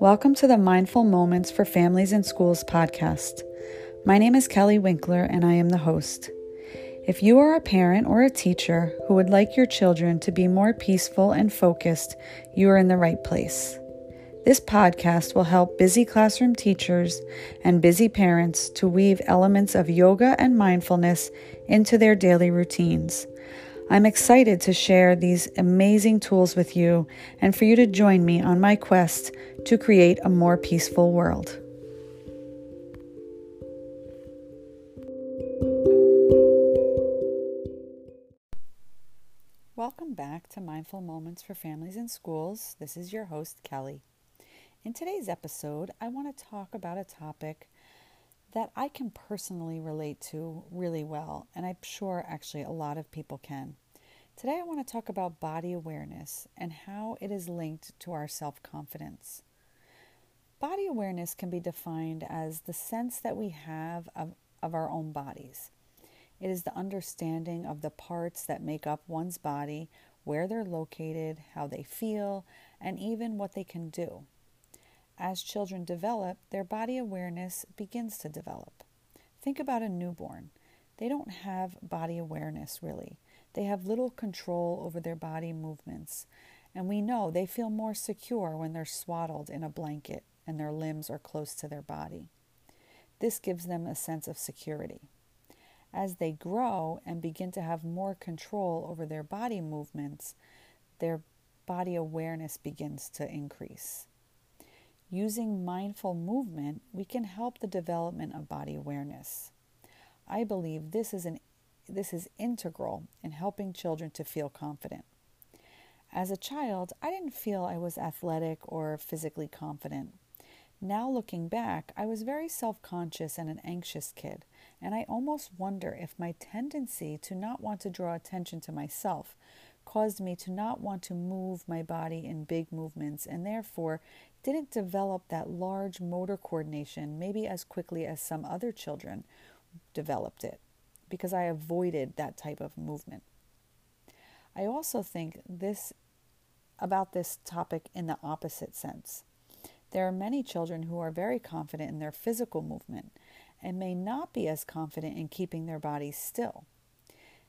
Welcome to the Mindful Moments for Families and Schools podcast. My name is Kelly Winkler and I am the host. If you are a parent or a teacher who would like your children to be more peaceful and focused, you are in the right place. This podcast will help busy classroom teachers and busy parents to weave elements of yoga and mindfulness into their daily routines I'm excited to share these amazing tools with you and for you to join me on my quest to create a more peaceful world. Welcome back to Mindful Moments for Families and Schools. This is your host, Kelly. In today's episode, I want to talk about a topic that I can personally relate to really well, and I'm sure actually a lot of people can. Today, I want to talk about body awareness and how it is linked to our self confidence. Body awareness can be defined as the sense that we have of, of our own bodies. It is the understanding of the parts that make up one's body, where they're located, how they feel, and even what they can do. As children develop, their body awareness begins to develop. Think about a newborn. They don't have body awareness really. They have little control over their body movements, and we know they feel more secure when they're swaddled in a blanket and their limbs are close to their body. This gives them a sense of security. As they grow and begin to have more control over their body movements, their body awareness begins to increase. Using mindful movement, we can help the development of body awareness. I believe this is an this is integral in helping children to feel confident. As a child, I didn't feel I was athletic or physically confident. Now, looking back, I was very self conscious and an anxious kid, and I almost wonder if my tendency to not want to draw attention to myself caused me to not want to move my body in big movements and therefore didn't develop that large motor coordination maybe as quickly as some other children developed it because I avoided that type of movement. I also think this about this topic in the opposite sense. There are many children who are very confident in their physical movement and may not be as confident in keeping their bodies still.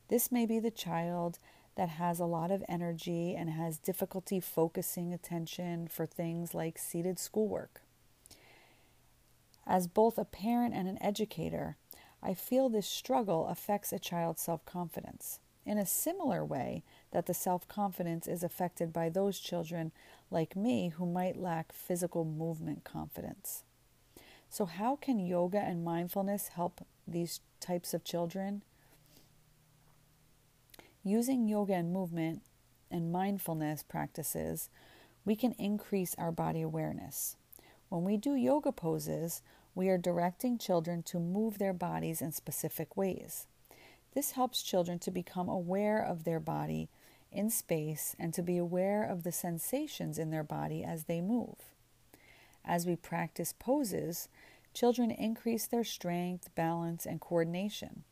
This may be the child that has a lot of energy and has difficulty focusing attention for things like seated schoolwork. As both a parent and an educator, I feel this struggle affects a child's self confidence in a similar way that the self confidence is affected by those children like me who might lack physical movement confidence. So, how can yoga and mindfulness help these types of children? Using yoga and movement and mindfulness practices, we can increase our body awareness. When we do yoga poses, we are directing children to move their bodies in specific ways. This helps children to become aware of their body in space and to be aware of the sensations in their body as they move. As we practice poses, children increase their strength, balance, and coordination.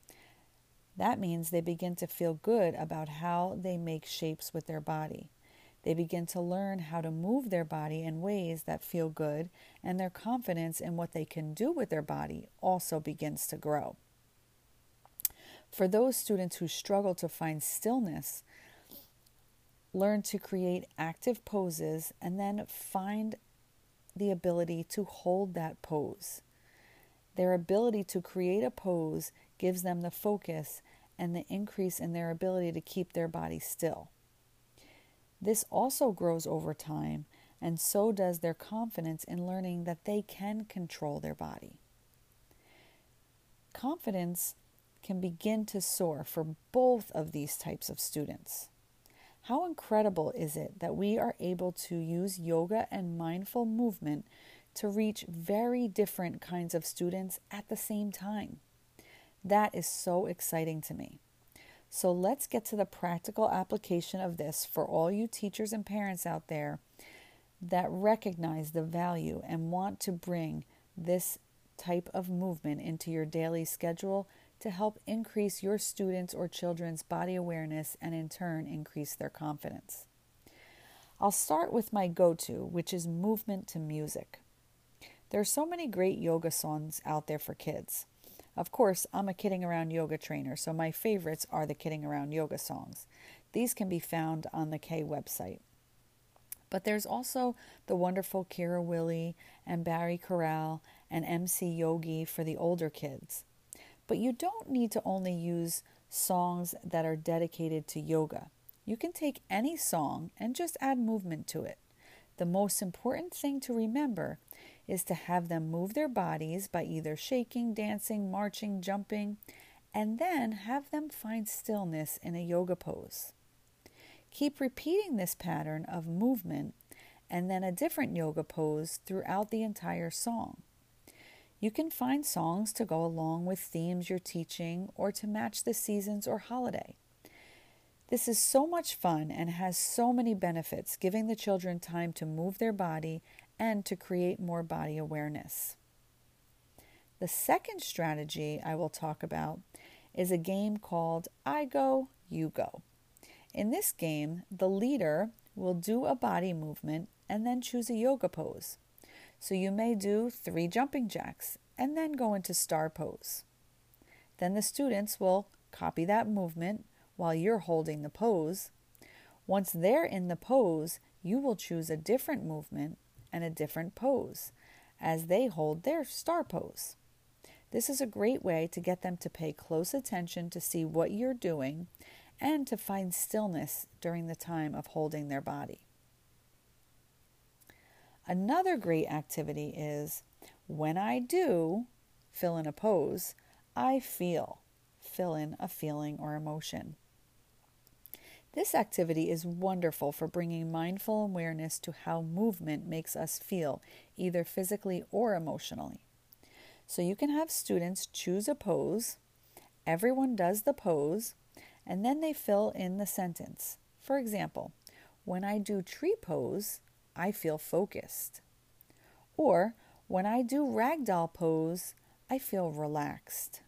That means they begin to feel good about how they make shapes with their body. They begin to learn how to move their body in ways that feel good, and their confidence in what they can do with their body also begins to grow. For those students who struggle to find stillness, learn to create active poses and then find the ability to hold that pose. Their ability to create a pose gives them the focus and the increase in their ability to keep their body still. This also grows over time, and so does their confidence in learning that they can control their body. Confidence can begin to soar for both of these types of students. How incredible is it that we are able to use yoga and mindful movement to reach very different kinds of students at the same time? That is so exciting to me. So let's get to the practical application of this for all you teachers and parents out there that recognize the value and want to bring this type of movement into your daily schedule to help increase your students' or children's body awareness and in turn increase their confidence. I'll start with my go to, which is movement to music. There are so many great yoga songs out there for kids. Of course, I'm a kidding around yoga trainer, so my favorites are the kidding around yoga songs. These can be found on the KAY website. But there's also the wonderful Kira Willey and Bari Koral and MC Yogi for the older kids. But you don't need to only use songs that are dedicated to yoga. You can take any song and just add movement to it. The most important thing to remember is to have them move their bodies by either shaking, dancing, marching, jumping, and then have them find stillness in a yoga pose. Keep repeating this pattern of movement and then a different yoga pose throughout the entire song. You can find songs to go along with themes you're teaching or to match the seasons or holiday. This is so much fun and has so many benefits, giving the children time to move their body and to create more body awareness. The second strategy I will talk about is a game called I Go, You Go. In this game, the leader will do a body movement and then choose a yoga pose. So you may do three jumping jacks and then go into star pose. Then the students will copy that movement while you're holding the pose. Once they're in the pose, you will choose a different movement and a different pose as they hold their star pose. This is a great way to get them to pay close attention to see what you're doing and to find stillness during the time of holding their body. Another great activity is when I do fill in a pose, I feel, fill in a feeling or emotion. This activity is wonderful for bringing mindful awareness to how movement makes us feel, either physically or emotionally. So you can have students choose a pose, everyone does the pose, and then they fill in the sentence. For example, when I do tree pose, I feel focused. Or when I do ragdoll pose, I feel relaxed.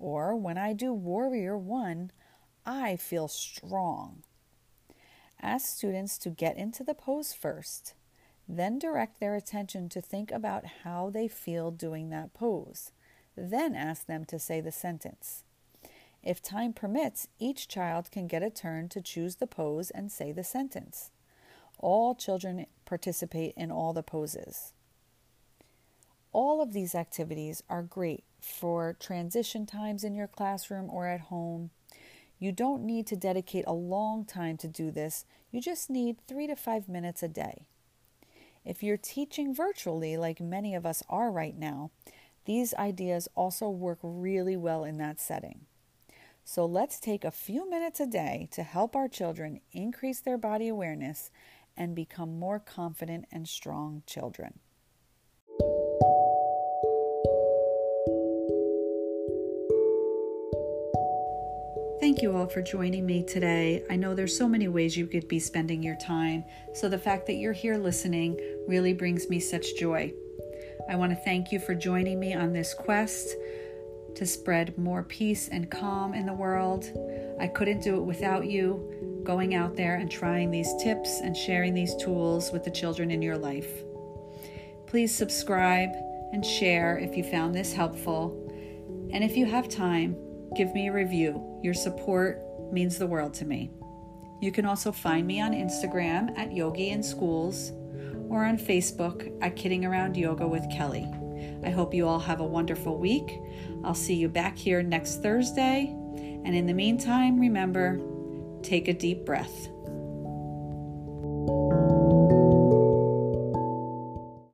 Or when I do warrior one, I feel strong. Ask students to get into the pose first, then direct their attention to think about how they feel doing that pose. Then ask them to say the sentence. If time permits, each child can get a turn to choose the pose and say the sentence. All children participate in all the poses. All of these activities are great for transition times in your classroom or at home. You don't need to dedicate a long time to do this, you just need three to five minutes a day. If you're teaching virtually, like many of us are right now, these ideas also work really well in that setting. So let's take a few minutes a day to help our children increase their body awareness and become more confident and strong children. Thank you all for joining me today. I know there's so many ways you could be spending your time, so the fact that you're here listening really brings me such joy. I want to thank you for joining me on this quest to spread more peace and calm in the world. I couldn't do it without you going out there and trying these tips and sharing these tools with the children in your life. Please subscribe and share if you found this helpful. And if you have time, give me a review. Your support means the world to me. You can also find me on Instagram at Yogi in Schools or on Facebook at Kidding Around Yoga with Kelly. I hope you all have a wonderful week. I'll see you back here next Thursday. And in the meantime, remember take a deep breath.